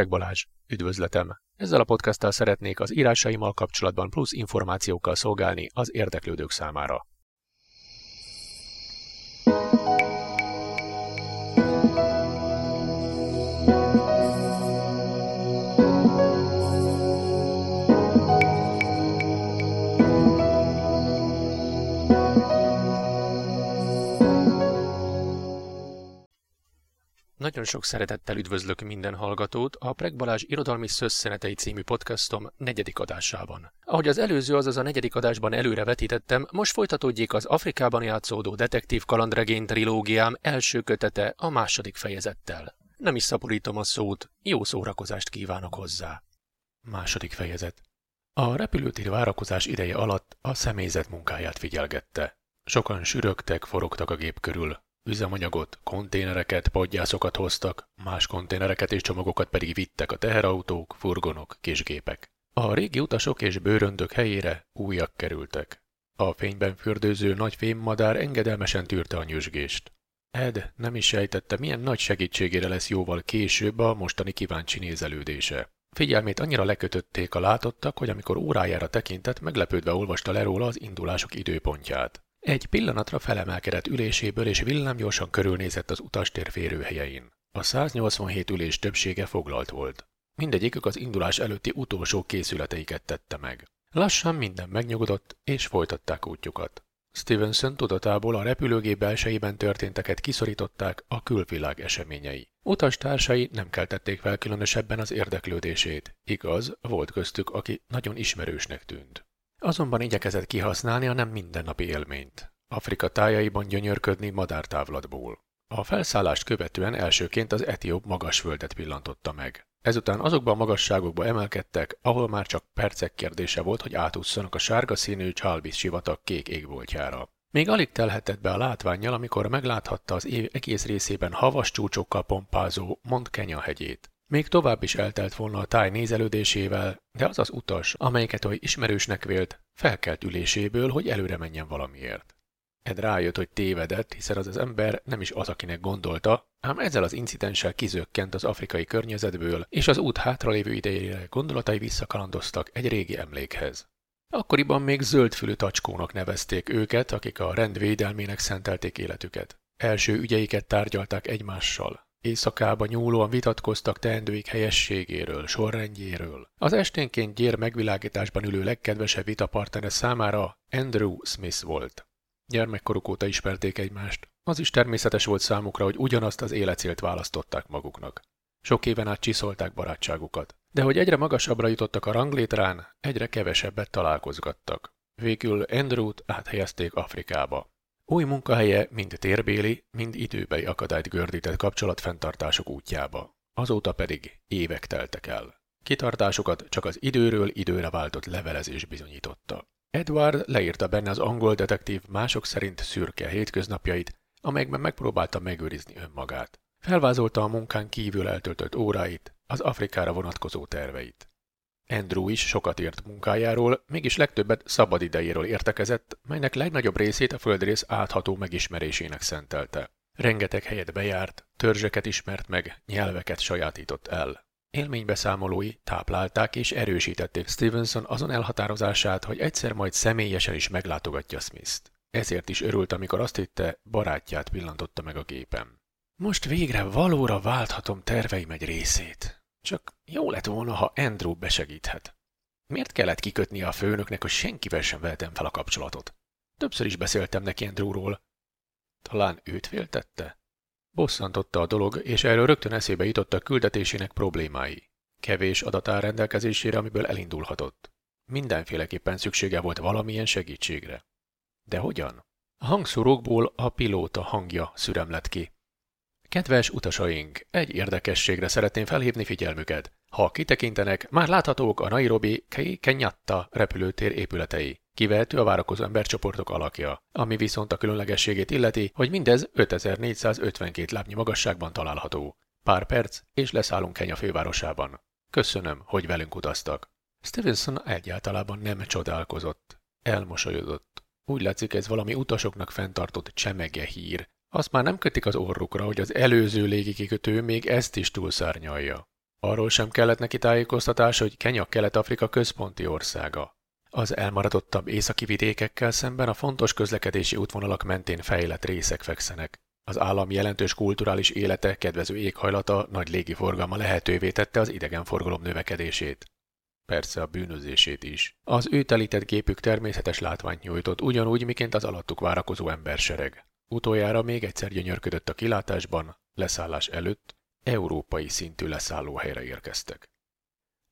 Preg Balázs, üdvözletem! Ezzel a podcasttal szeretnék az írásaimmal kapcsolatban plusz információkkal szolgálni az érdeklődők számára. Nagyon sok szeretettel üdvözlök minden hallgatót a Preg Balázs Irodalmi Szösszenetei című podcastom negyedik adásában. Ahogy az előző, azaz a negyedik adásban előre vetítettem, most folytatódjék az Afrikában játszódó detektív kalandregény trilógiám első kötete a második fejezettel. Nem is szaporítom a szót, jó szórakozást kívánok hozzá. Második fejezet. A repülőtér várakozás ideje alatt a személyzet munkáját figyelgette. Sokan sürögtek, forogtak a gép körül. Üzemanyagot, konténereket, podgyászokat hoztak, más konténereket és csomagokat pedig vittek a teherautók, furgonok, kisgépek. A régi utasok és bőröndök helyére újak kerültek. A fényben fürdőző nagy fémmadár engedelmesen tűrte a nyüzsgést. Ed nem is sejtette, milyen nagy segítségére lesz jóval később a mostani kíváncsi nézelődése. Figyelmét annyira lekötötték a látottak, hogy amikor órájára tekintett, meglepődve olvasta le róla az indulások időpontját. Egy pillanatra felemelkedett üléséből és villámgyorsan körülnézett az utastér férőhelyein. A 187 ülés többsége foglalt volt. Mindegyikük az indulás előtti utolsó készületeiket tette meg. Lassan minden megnyugodott, és folytatták útjukat. Stevenson tudatából a repülőgép belsejében történteket kiszorították a külvilág eseményei. Utastársai nem keltették fel különösebben az érdeklődését. Igaz, volt köztük, aki nagyon ismerősnek tűnt. Azonban igyekezett kihasználni a nem mindennapi élményt. Afrika tájaiban gyönyörködni madártávlatból. A felszállást követően elsőként az etióp magasföldet pillantotta meg. Ezután azokban a magasságokba emelkedtek, ahol már csak percek kérdése volt, hogy átúszanak a sárga színű Chalbis sivatag kék égboltjára. Még alig telhetett be a látványjal, amikor megláthatta az év egész részében havas csúcsokkal pompázó Mont Kenya hegyét. Még tovább is eltelt volna a táj nézelődésével, de az az utas, amelyiket oly ismerősnek vélt, felkelt üléséből, hogy előre menjen valamiért. Ed rájött, hogy tévedett, hiszen az az ember nem is az, akinek gondolta, ám ezzel az incidenssel kizökkent az afrikai környezetből, és az út hátralévő idejére gondolatai visszakalandoztak egy régi emlékhez. Akkoriban még zöldfülű tacskónak nevezték őket, akik a rendvédelmének szentelték életüket. Első ügyeiket tárgyalták egymással, Éjszakába nyúlóan vitatkoztak teendőik helyességéről, sorrendjéről. Az esténként gyér megvilágításban ülő legkedvesebb vitapartnere számára Andrew Smith volt. Gyermekkoruk óta ismerték egymást. Az is természetes volt számukra, hogy ugyanazt az életcélt választották maguknak. Sok éven át csiszolták barátságukat. De hogy egyre magasabbra jutottak a ranglétrán, egyre kevesebbet találkozgattak. Végül Andrewt áthelyezték Afrikába. Új munkahelye mind térbéli, mind időbeli akadályt gördített kapcsolatfenntartások útjába. Azóta pedig évek teltek el. Kitartásukat csak az időről időre váltott levelezés bizonyította. Edward leírta benne az angol detektív mások szerint szürke hétköznapjait, amelyekben megpróbálta megőrizni önmagát. Felvázolta a munkán kívül eltöltött óráit, az Afrikára vonatkozó terveit. Andrew is sokat ért munkájáról, mégis legtöbbet szabad idejéről értekezett, melynek legnagyobb részét a földrész átható megismerésének szentelte. Rengeteg helyet bejárt, törzseket ismert meg, nyelveket sajátított el. Élménybeszámolói táplálták és erősítették Stevenson azon elhatározását, hogy egyszer majd személyesen is meglátogatja Smith-t. Ezért is örült, amikor azt hitte, barátját pillantotta meg a gépen. Most végre valóra válthatom terveim egy részét, csak jó lett volna, ha Andrew besegíthet. Miért kellett kikötnie a főnöknek, hogy senkivel sem vehetem fel a kapcsolatot? Többször is beszéltem neki Andrewról. Talán őt féltette? Bosszantotta a dolog, és erről rögtön eszébe jutott a küldetésének problémái. Kevés adat áll rendelkezésére, amiből elindulhatott. Mindenféleképpen szüksége volt valamilyen segítségre. De hogyan? A hangszórókból a pilóta hangja szürem ki. Kedves utasaink, egy érdekességre szeretném felhívni figyelmüket. Ha kitekintenek, már láthatók a Nairobi Kenyatta repülőtér épületei. Kivehető a várakozó embercsoportok alakja, ami viszont a különlegességét illeti, hogy mindez 5452 lábnyi magasságban található. Pár perc, és leszállunk Kenya fővárosában. Köszönöm, hogy velünk utaztak. Stevenson egyáltalában nem csodálkozott. Elmosolyodott. Úgy látszik, ez valami utasoknak fenntartott csemege hír, azt már nem kötik az orrukra, hogy az előző légikikötő még ezt is túlszárnyalja. Arról sem kellett neki tájékoztatás, hogy Kenya Kelet-Afrika központi országa. Az elmaradottabb északi vidékekkel szemben a fontos közlekedési útvonalak mentén fejlett részek fekszenek. Az állam jelentős kulturális élete, kedvező éghajlata, nagy légiforgalma lehetővé tette az idegenforgalom növekedését. Persze a bűnözését is. Az ő telített gépük természetes látványt nyújtott, ugyanúgy, miként az alattuk várakozó embersereg. Utoljára még egyszer gyönyörködött a kilátásban, leszállás előtt, európai szintű leszállóhelyre érkeztek.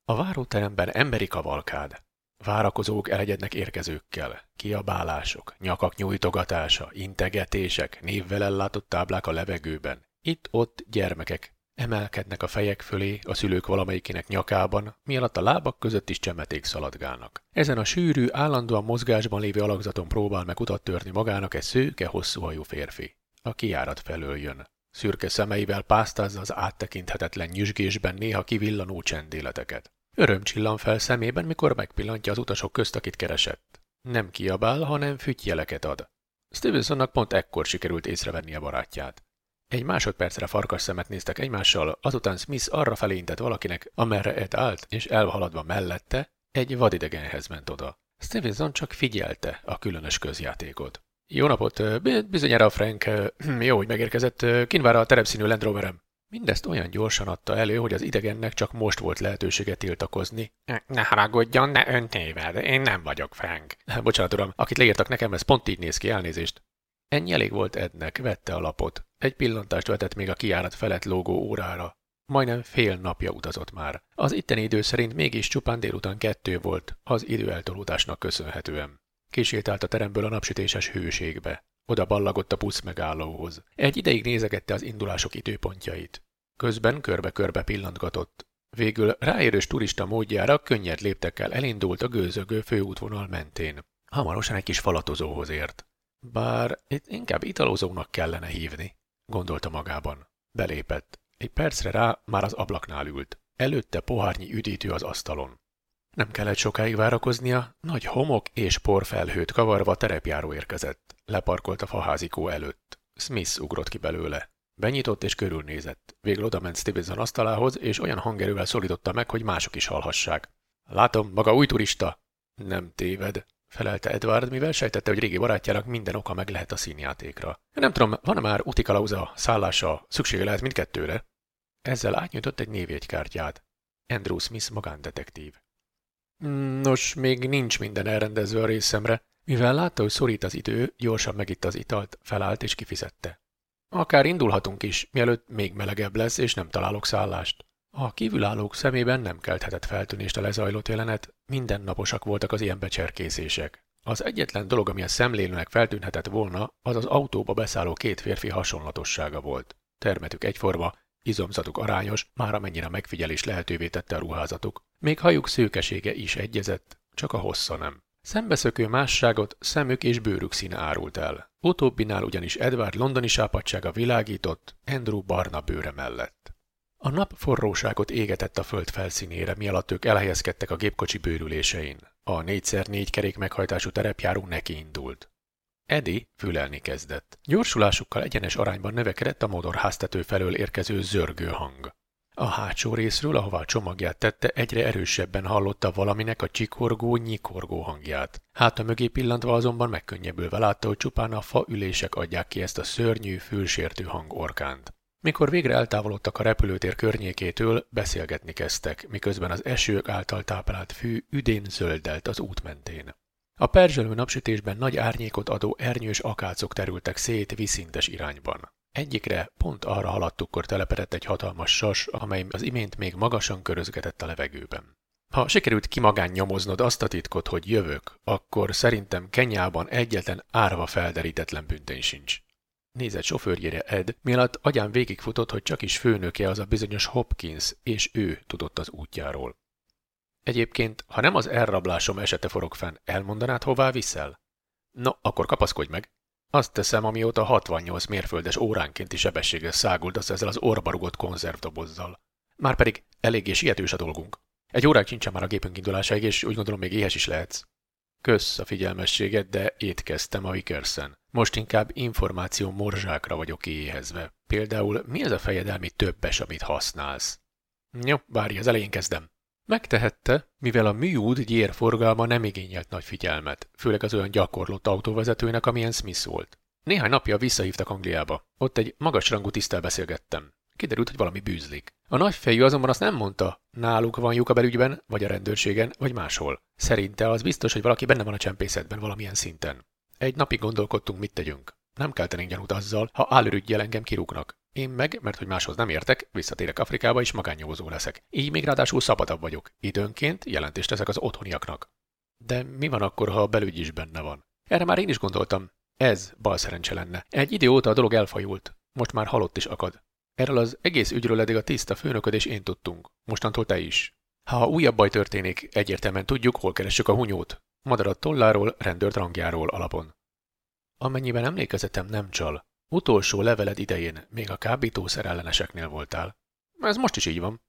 A váróteremben emberi kavalkád. Várakozók elegyednek érkezőkkel, kiabálások, nyakak nyújtogatása, integetések, névvel ellátott táblák a levegőben. Itt-ott gyermekek emelkednek a fejek fölé, a szülők valamelyikének nyakában, mi alatt a lábak között is csemeték szaladgálnak. Ezen a sűrű, állandóan mozgásban lévő alakzaton próbál meg utat törni magának egy szőke, hosszú hajú férfi. A kiárat felől jön. Szürke szemeivel pásztázza az áttekinthetetlen nyüzsgésben néha kivillanó csendéleteket. Öröm csillan fel szemében, mikor megpillantja az utasok közt, akit keresett. Nem kiabál, hanem fütyjeleket ad. Stevensonnak pont ekkor sikerült észrevenni a barátját. Egy másodpercre farkas szemet néztek egymással, azután Smith arra felé intett valakinek, amerre Ed állt, és elhaladva mellette, egy vadidegenhez ment oda. Stevenson csak figyelte a különös közjátékot. Jó napot, bizonyára Frank, jó, hogy megérkezett, kin vár a terepszínű Land Roverem. Mindezt olyan gyorsan adta elő, hogy az idegennek csak most volt lehetősége tiltakozni. Ne haragudjon, ne ön téved, én nem vagyok Frank. Bocsánat, uram, akit leírtak nekem, ez pont így néz ki, elnézést. Ennyi elég volt Ednek, vette a lapot. Egy pillantást vetett még a kiárat felett lógó órára. Majdnem fél napja utazott már. Az itteni idő szerint mégis csupán délután kettő volt, az időeltolódásnak köszönhetően. Kisétált a teremből a napsütéses hőségbe. Oda ballagott a busz megállóhoz. Egy ideig nézegette az indulások időpontjait. Közben körbe-körbe pillantgatott. Végül ráérős turista módjára könnyed léptekkel elindult a gőzögő főútvonal mentén. Hamarosan egy kis falatozóhoz ért. Bár itt inkább italozónak kellene hívni, gondolta magában. Belépett. Egy percre rá már az ablaknál ült. Előtte pohárnyi üdítő az asztalon. Nem kellett sokáig várakoznia, nagy homok és porfelhőt kavarva terepjáró érkezett. Leparkolt a faházikó előtt. Smith ugrott ki belőle. Benyitott és körülnézett. Végül odament Stevenson asztalához, és olyan hangerővel szólította meg, hogy mások is hallhassák. Látom, maga új turista. Nem téved, felelte Edward, mivel sejtette, hogy régi barátjának minden oka meg lehet a színjátékra. Nem tudom, van-e már utikalauza, szállása, szüksége lehet mindkettőre? Ezzel átnyújtott egy névjegykártyát. Andrew Smith magándetektív. Nos, még nincs minden elrendezve a részemre. Mivel látta, hogy szorít az idő, gyorsan megitta az italt, felállt és kifizette. Akár indulhatunk is, mielőtt még melegebb lesz, és nem találok szállást. A kívülállók szemében nem kelthetett feltűnést a lezajlott jelenet, mindennaposak voltak az ilyen becserkészések. Az egyetlen dolog, ami a szemlélőnek feltűnhetett volna, az az autóba beszálló két férfi hasonlatossága volt. Termetük egyforma, izomzatuk arányos, már amennyire megfigyelés lehetővé tette a ruházatuk. Még hajuk szőkesége is egyezett, csak a hossza nem. Szembeszökő másságot szemük és bőrük színe árult el. Utóbbinál ugyanis Edward londoni sápadsága világított, Andrew barna bőre mellett. A nap forróságot égetett a föld felszínére, mi alatt ők elhelyezkedtek a gépkocsi bőrülésein. A négyszer négy kerék meghajtású terepjáró neki indult. Edi fülelni kezdett. Gyorsulásukkal egyenes arányban növekedett a modorháztető felől érkező zörgő hang. A hátsó részről, ahová a csomagját tette, egyre erősebben hallotta valaminek a csikorgó, nyikorgó hangját. Háta mögé pillantva azonban megkönnyebbülve látta, hogy csupán a fa ülések adják ki ezt a szörnyű, fülsértő hangorkánt. Mikor végre eltávolodtak a repülőtér környékétől, beszélgetni kezdtek, miközben az esők által táplált fű üdén zöldelt az út mentén. A perzselő napsütésben nagy árnyékot adó ernyős akácok terültek szét viszintes irányban. Egyikre pont arra haladtukkor telepedett egy hatalmas sas, amely az imént még magasan körözgetett a levegőben. Ha sikerült kimagán nyomoznod azt a titkot, hogy jövök, akkor szerintem Kenyában egyetlen árva felderítetlen büntény sincs. Nézett sofőrjére Ed, mielőtt agyán végigfutott, hogy csak is főnöke az a bizonyos Hopkins, és ő tudott az útjáról. Egyébként, ha nem az elrablásom esete forog fenn, elmondanád, hová viszel? No, akkor kapaszkodj meg. Azt teszem, amióta 68 mérföldes óránkénti sebességgel száguldasz ezzel az orba rugott konzervdobozzal. Márpedig eléggé sietős a dolgunk. Egy órák sincsen már a gépünk indulásáig, és úgy gondolom még éhes is lehetsz. Kösz a figyelmességet, de étkeztem a Vikersen. Most inkább információ morzsákra vagyok éhezve. Például mi ez a fejedelmi többes, amit használsz? Jó, várj, az elején kezdem. Megtehette, mivel a műút gyér forgalma nem igényelt nagy figyelmet, főleg az olyan gyakorlott autóvezetőnek, amilyen Smith volt. Néhány napja visszahívtak Angliába. Ott egy magasrangú tisztel beszélgettem. Kiderült, hogy valami bűzlik. A nagyfejű azonban azt nem mondta, náluk van lyuk a belügyben, vagy a rendőrségen, vagy máshol. Szerinte az biztos, hogy valaki benne van a csempészetben valamilyen szinten. Egy napig gondolkodtunk, mit tegyünk. Nem keltenénk gyanút azzal, ha állörügyjel engem kirúgnak. Én meg, mert hogy máshoz nem értek, visszatérek Afrikába és magánnyomozó leszek. Így még ráadásul szabadabb vagyok. Időnként jelentést teszek az otthoniaknak. De mi van akkor, ha a belügy is benne van? Erre már én is gondoltam. Ez bal szerencse lenne. Egy idő óta a dolog elfajult. Most már halott is akad. Erről az egész ügyről eddig a tiszta főnököd és én tudtunk. Mostantól te is. Ha újabb baj történik, egyértelműen tudjuk, hol keressük a hunyót. Madarat tolláról, rendőrt rangjáról alapon. Amennyiben emlékezetem nem csal, utolsó leveled idején még a kábítószer elleneseknél voltál. Ez most is így van.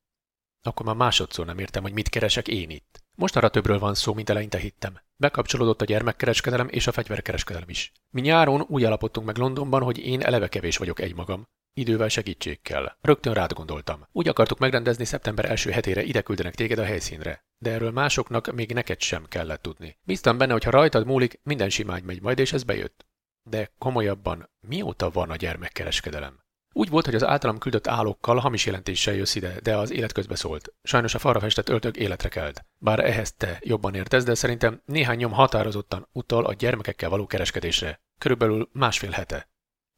Akkor már másodszor nem értem, hogy mit keresek én itt. Most arra többről van szó, mint eleinte hittem. Bekapcsolódott a gyermekkereskedelem és a fegyverkereskedelem is. Mi nyáron úgy állapodtunk meg Londonban, hogy én eleve kevés vagyok egymagam. Idővel segítség. Rögtön rád gondoltam. Úgy akartuk megrendezni szeptember első hetére ide küldenek téged a helyszínre. De erről másoknak még neked sem kellett tudni. Bíztam benne, hogy ha rajtad múlik, minden simány megy majd, és ez bejött. De komolyabban, mióta van a gyermekkereskedelem? Úgy volt, hogy az általam küldött állókkal hamis jelentéssel jössz ide, de az élet közbe szólt. Sajnos a falra festett öltök életre kelt. Bár ehhez te jobban értesz, de szerintem néhány nyom határozottan utal a gyermekekkel való kereskedésre. Körülbelül másfél hete.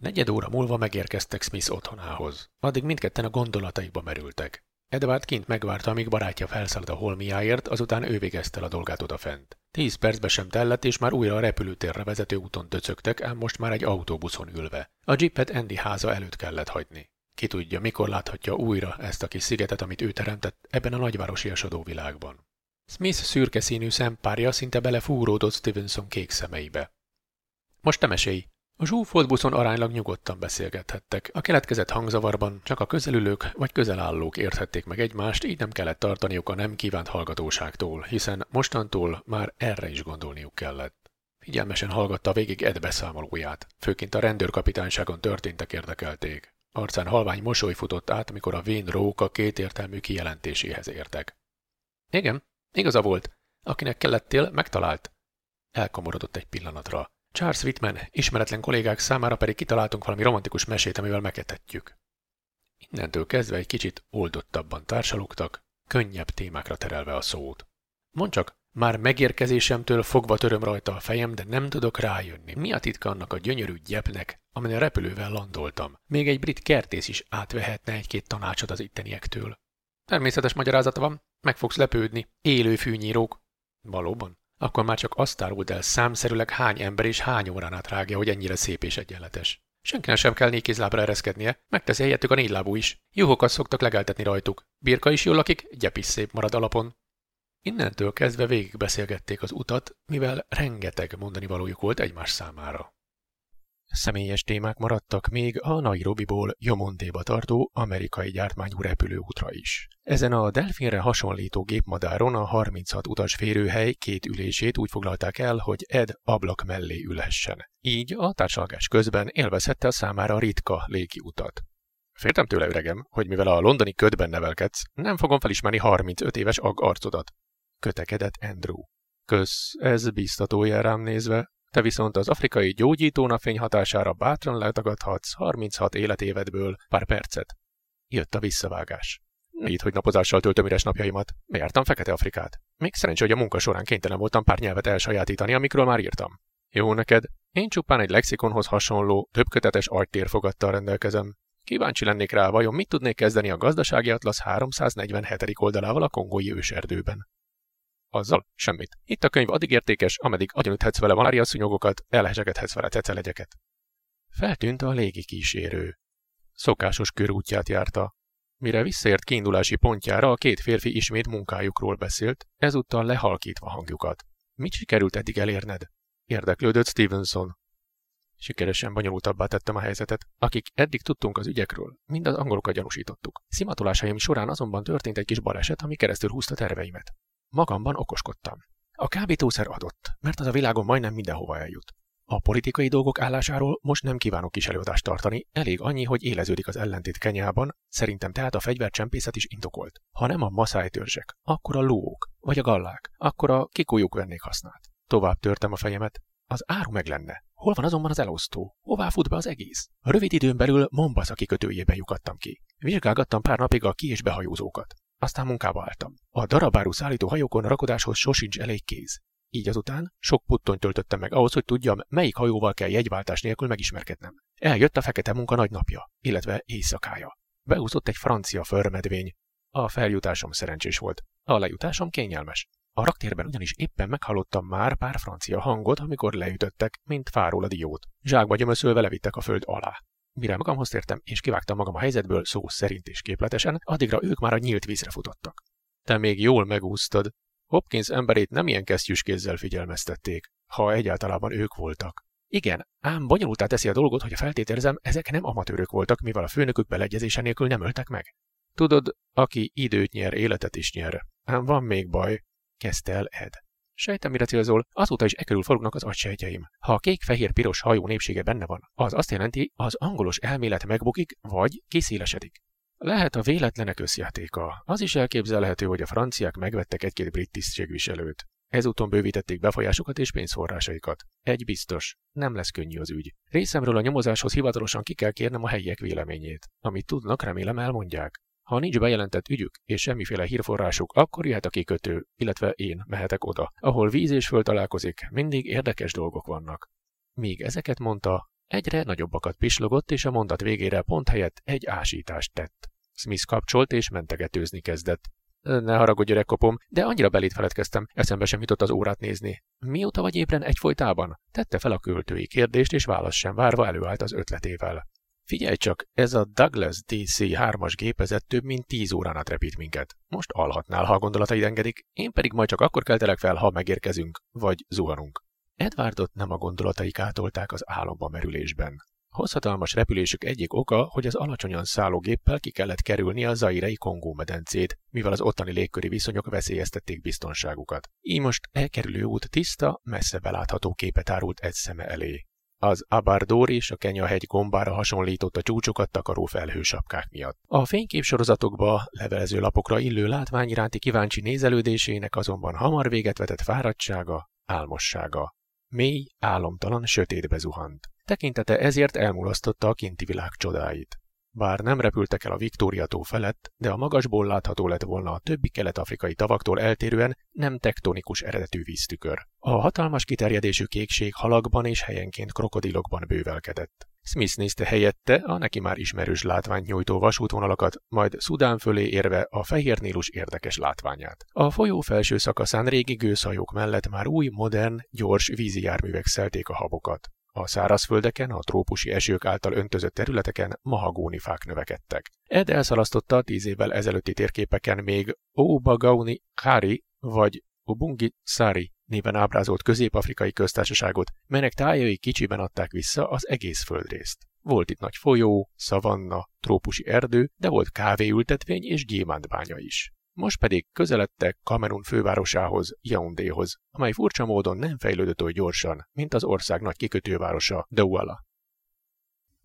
Negyed óra múlva megérkeztek Smith otthonához. Addig mindketten a gondolataikba merültek. Edward kint megvárta, amíg barátja felszállt a holmiáért, azután ő végezte el a dolgát odafent. Tíz percbe sem tellett, és már újra a repülőtérre vezető úton döcögtek, ám most már egy autóbuszon ülve. A jeepet Andy háza előtt kellett hagyni. Ki tudja, mikor láthatja újra ezt a kis szigetet, amit ő teremtett ebben a nagyvárosi világban. Smith szürke színű szempárja szinte belefúródott Stevenson kék szemeibe. Most te mesélj, a zsúfolt buszon aránylag nyugodtan beszélgethettek. A keletkezett hangzavarban csak a közelülők vagy közelállók érthették meg egymást, így nem kellett tartaniuk a nem kívánt hallgatóságtól, hiszen mostantól már erre is gondolniuk kellett. Figyelmesen hallgatta végig Ed beszámolóját, főként a rendőrkapitányságon történtek érdekelték. Arcán halvány mosoly futott át, amikor a vén róka kétértelmű kijelentéséhez értek. Igen, igaza volt. Akinek kellettél, megtalált. Elkomorodott egy pillanatra. Charles Whitman, ismeretlen kollégák számára pedig kitaláltunk valami romantikus mesét, amivel megetetjük. Innentől kezdve egy kicsit oldottabban társalogtak, könnyebb témákra terelve a szót. Mondd csak, már megérkezésemtől fogva töröm rajta a fejem, de nem tudok rájönni. Mi a titka annak a gyönyörű gyepnek, amelyen repülővel landoltam? Még egy brit kertész is átvehetne egy-két tanácsot az itteniektől. Természetes magyarázata van, meg fogsz lepődni. Élő fűnyírók. Valóban? Akkor már csak azt áruld el számszerűleg hány ember és hány órán át rágja, hogy ennyire szép és egyenletes. Senkinek sem kell nékézlábra ereszkednie, megteszi helyettük a négylábú is. Juhokat szoktak legeltetni rajtuk. Birka is jól lakik, gyep is szép marad alapon. Innentől kezdve végigbeszélgették az utat, mivel rengeteg mondani valójuk volt egymás számára. Személyes témák maradtak még a Nairobiból Jomontéba tartó amerikai gyártmányú repülőútra is. Ezen a delfinre hasonlító gépmadáron a 36 utas férőhely két ülését úgy foglalták el, hogy Ed ablak mellé ülhessen. Így a társalgás közben élvezhette a számára ritka légi utat. Féltem tőle, öregem, hogy mivel a londoni ködben nevelkedsz, nem fogom felismerni 35 éves ag arcodat. Kötekedett Andrew. Kösz, ez biztató rám nézve, te viszont az afrikai gyógyítónapfény hatására bátran letagadhatsz 36 életévedből pár percet. Jött a visszavágás. Így, hogy napozással töltöm üres napjaimat. Jártam Fekete Afrikát. Még szerencsé, hogy a munka során kénytelen voltam pár nyelvet elsajátítani, amikről már írtam. Jó neked, én csupán egy lexikonhoz hasonló, többkötetes agytérfogattal rendelkezem. Kíváncsi lennék rá, vajon mit tudnék kezdeni a gazdasági atlasz 347. oldalával a kongói őserdőben. Azzal semmit. Itt a könyv addig értékes, ameddig agyonüthetsz vele malária szúnyogokat, elhesegethetsz vele cecelegyeket. Feltűnt a légi kísérő. Szokásos körútját járta. Mire visszaért kiindulási pontjára, a két férfi ismét munkájukról beszélt, ezúttal lehalkítva hangjukat. Mit sikerült eddig elérned? Érdeklődött Stevenson. Sikeresen bonyolultabbá tettem a helyzetet. Akik eddig tudtunk az ügyekről, mind az angolokat gyanúsítottuk. Szimatolásaim során azonban történt egy kis baleset, ami keresztül húzta terveimet. Magamban okoskodtam. A kábítószer adott, mert az a világon majdnem mindenhova eljut. A politikai dolgok állásáról most nem kívánok kis előadást tartani, elég annyi, hogy éleződik az ellentét Kenyában, szerintem tehát a fegyvercsempészet is indokolt. Ha nem a maszáj törzsek, akkor a lók, vagy a gallák, akkor a kikójuk vennék hasznát. Tovább törtem a fejemet, az áru meg lenne. Hol van azonban az elosztó? Hová fut be az egész? Rövid időn belül Mombasa kikötőjében lyukadtam ki. Vizsgálgattam pár napig a ki- és behajózókat. Aztán munkába álltam. A darabáru szállító hajókon a rakodáshoz sosincs elég kéz. Így azután sok puttony töltöttem meg ahhoz, hogy tudjam, melyik hajóval kell jegyváltás nélkül megismerkednem. Eljött a fekete munka nagy napja, illetve éjszakája. Beúszott egy francia förmedvény. A feljutásom szerencsés volt. A lejutásom kényelmes. A raktérben ugyanis éppen meghallottam már pár francia hangot, amikor leütöttek, mint fáról a diót. Zsákba gyömöszölve levittek a föld alá. Mire magamhoz tértem, és kivágtam magam a helyzetből szó szerint és képletesen, addigra ők már a nyílt vízre futottak. Te még jól megúsztad. Hopkins emberét nem ilyen kesztyűs kézzel figyelmeztették, ha egyáltalában ők voltak. Igen, ám bonyolultá teszi a dolgot, hogy a feltételezem, ezek nem amatőrök voltak, mivel a főnökük beleegyezése nélkül nem öltek meg. Tudod, aki időt nyer, életet is nyer. Ám van még baj, kezdte el Ed. Sejtem, mire célzol, azóta is e körül forognak az agysejtjeim. Ha a kék-fehér-piros hajó népsége benne van, az azt jelenti, az angolos elmélet megbukik, vagy kiszélesedik. Lehet a véletlenek összjátéka. Az is elképzelhető, hogy a franciák megvettek egy-két brit tisztségviselőt. Ezúton bővítették befolyásukat és pénzforrásaikat. Egy biztos, nem lesz könnyű az ügy. Részemről a nyomozáshoz hivatalosan ki kell kérnem a helyiek véleményét. Amit tudnak, remélem elmondják. Ha nincs bejelentett ügyük és semmiféle hírforrásuk, akkor jöhet a kikötő, illetve én mehetek oda. Ahol víz és föld találkozik, mindig érdekes dolgok vannak. Míg ezeket mondta, egyre nagyobbakat pislogott, és a mondat végére pont helyett egy ásítást tett. Smith kapcsolt és mentegetőzni kezdett. Ne haragudj, gyerekkopom, de annyira belét feledkeztem, eszembe sem jutott az órát nézni. Mióta vagy ébren egyfolytában? Tette fel a költői kérdést, és válasz sem várva előállt az ötletével. Figyelj csak, ez a Douglas DC 3-as gépezet több mint 10 órán át repít minket. Most alhatnál, ha a gondolataid engedik, én pedig majd csak akkor keltelek fel, ha megérkezünk, vagy zuhanunk. Edwardot nem a gondolatai kátolták az álomba merülésben. Hosszhatalmas repülésük egyik oka, hogy az alacsonyan szálló géppel ki kellett kerülni a zairei Kongó medencét, mivel az ottani légköri viszonyok veszélyeztették biztonságukat. Így most elkerülő út tiszta, messze belátható képet árult egy szeme elé. Az Abardor és a Kenya-hegy gombára hasonlított a csúcsokat takaró felhősapkák miatt. A fényképsorozatokba, levelező lapokra illő látvány iránti kíváncsi nézelődésének azonban hamar véget vetett fáradtsága, álmossága. Mély, álomtalan, sötétbe zuhant. Tekintete ezért elmulasztotta a kinti világ csodáit. Bár nem repültek el a Viktória-tó felett, de a magasból látható lett volna a többi kelet-afrikai tavaktól eltérően nem tektonikus eredetű víztükör. A hatalmas kiterjedésű kékség halakban és helyenként krokodilokban bővelkedett. Smith nézte helyette a neki már ismerős látványt nyújtó vasútvonalakat, majd Szudán fölé érve a Fehér Nílus érdekes látványát. A folyó felső szakaszán régi gőzhajók mellett már új, modern, gyors vízi járművek szelték a habokat. A szárazföldeken, a trópusi esők által öntözött területeken mahagónifák növekedtek. Ed elszalasztotta a tíz évvel ezelőtti térképeken még Obagauni Kari vagy Ubungi Sari néven ábrázolt közép-afrikai köztársaságot, melynek tájai kicsiben adták vissza az egész földrészt. Volt itt nagy folyó, szavanna, trópusi erdő, de volt kávéültetvény és gyémántbánya is. Most pedig közeledtek Kamerun fővárosához, Yaoundéhoz, amely furcsa módon nem fejlődött oly gyorsan, mint az ország nagy kikötővárosa, Douala.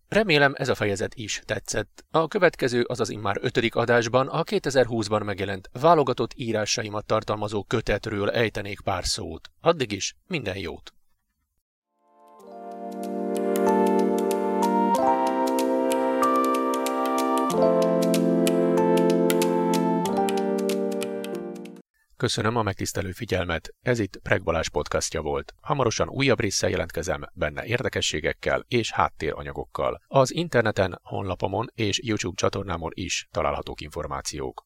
Remélem ez a fejezet is tetszett. A következő, azaz immár ötödik adásban a 2020-ban megjelent válogatott írásaimat tartalmazó kötetről ejtenék pár szót. Addig is minden jót! Köszönöm a megtisztelő figyelmet, ez itt Preg podcastja volt. Hamarosan újabb résszel jelentkezem, benne érdekességekkel és háttéranyagokkal. Az interneten, honlapomon és YouTube csatornámon is találhatók információk.